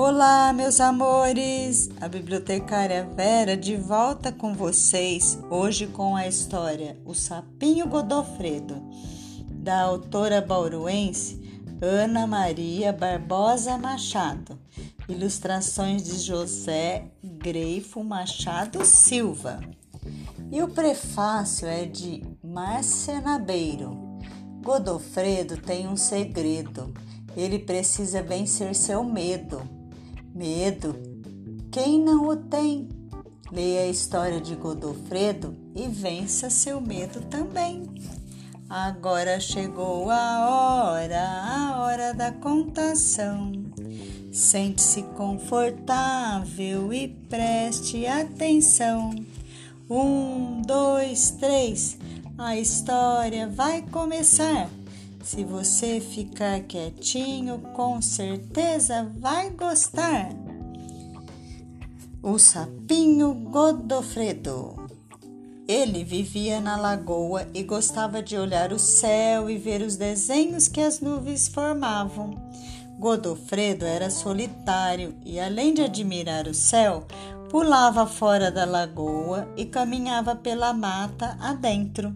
Olá, meus amores! A bibliotecária Vera de volta com vocês, hoje com a história O Sapinho Godofredo, da autora bauruense Ana Maria Barbosa Machado, ilustrações de José Greifo Machado Silva. E o prefácio é de Márcia Nabeiro. Godofredo tem um segredo. Ele precisa vencer seu medo. Medo? Quem não o tem? Leia a história de Godofredo e vença seu medo também. Agora chegou a hora, a hora da contação. Sente-se confortável e preste atenção. Um, dois, três a história vai começar. Se você ficar quietinho, com certeza vai gostar. O sapinho Godofredo. Ele vivia na lagoa e gostava de olhar o céu e ver os desenhos que as nuvens formavam. Godofredo era solitário e, além de admirar o céu, pulava fora da lagoa e caminhava pela mata adentro.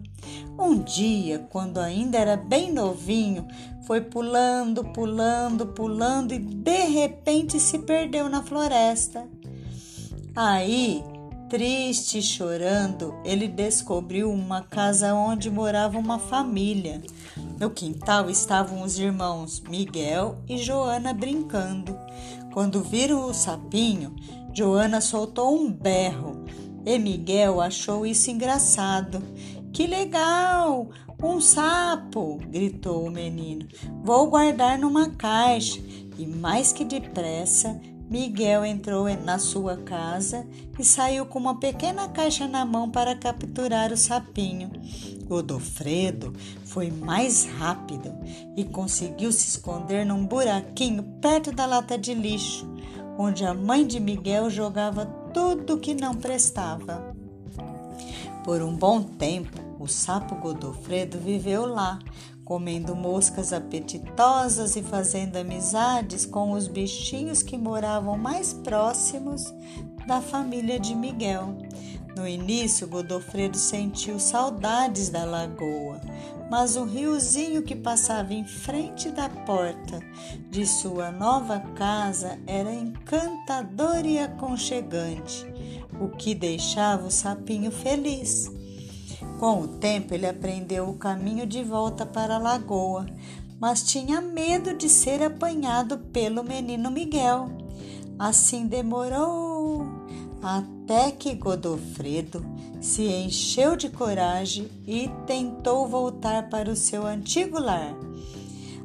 Um dia, quando ainda era bem novinho, foi pulando, pulando, pulando e de repente se perdeu na floresta. Aí, triste e chorando, ele descobriu uma casa onde morava uma família. No quintal estavam os irmãos Miguel e Joana brincando. Quando viram o sapinho, Joana soltou um berro e Miguel achou isso engraçado. Que legal! Um sapo! gritou o menino. Vou guardar numa caixa. E mais que depressa, Miguel entrou na sua casa e saiu com uma pequena caixa na mão para capturar o sapinho. Godofredo foi mais rápido e conseguiu se esconder num buraquinho perto da lata de lixo onde a mãe de Miguel jogava tudo que não prestava. Por um bom tempo, o sapo Godofredo viveu lá, comendo moscas apetitosas e fazendo amizades com os bichinhos que moravam mais próximos da família de Miguel. No início, Godofredo sentiu saudades da lagoa, mas o riozinho que passava em frente da porta de sua nova casa era encantador e aconchegante, o que deixava o sapinho feliz. Com o tempo, ele aprendeu o caminho de volta para a lagoa, mas tinha medo de ser apanhado pelo menino Miguel. Assim demorou até que Godofredo se encheu de coragem e tentou voltar para o seu antigo lar.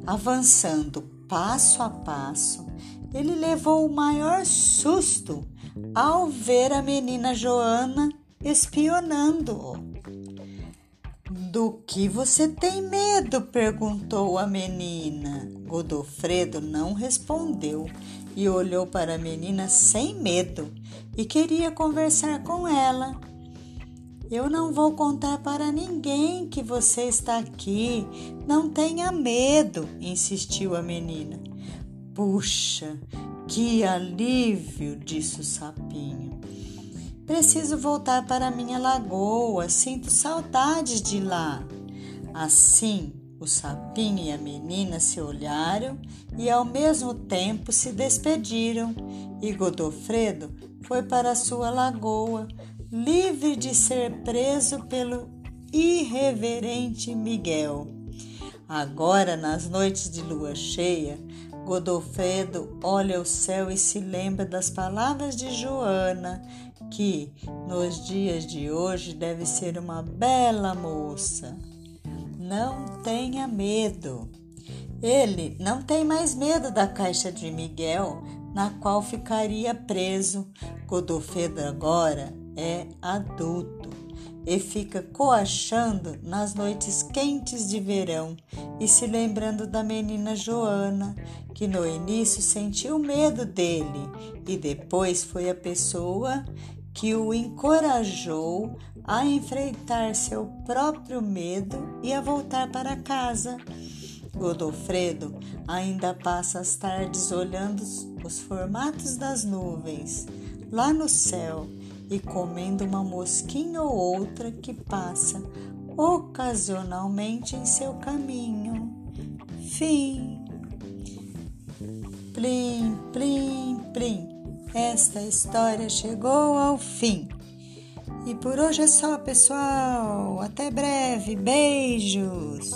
Avançando passo a passo, ele levou o maior susto ao ver a menina Joana espionando-o. Do que você tem medo? perguntou a menina. Godofredo não respondeu e olhou para a menina sem medo e queria conversar com ela. Eu não vou contar para ninguém que você está aqui. Não tenha medo, insistiu a menina. Puxa, que alívio, disse o sapinho. Preciso voltar para minha lagoa, sinto saudades de lá. Assim, o sapinho e a menina se olharam e ao mesmo tempo se despediram, e Godofredo foi para sua lagoa, livre de ser preso pelo irreverente Miguel. Agora, nas noites de lua cheia, Godofredo olha o céu e se lembra das palavras de Joana, que nos dias de hoje deve ser uma bela moça. Não tenha medo. Ele não tem mais medo da caixa de Miguel, na qual ficaria preso. Godofredo agora é adulto e fica coachando nas noites quentes de verão e se lembrando da menina Joana, que no início sentiu medo dele e depois foi a pessoa que o encorajou a enfrentar seu próprio medo e a voltar para casa. Godofredo ainda passa as tardes olhando os formatos das nuvens lá no céu e comendo uma mosquinha ou outra que passa ocasionalmente em seu caminho. Fim. Plim, plim, plim. Esta história chegou ao fim. E por hoje é só, pessoal. Até breve. Beijos.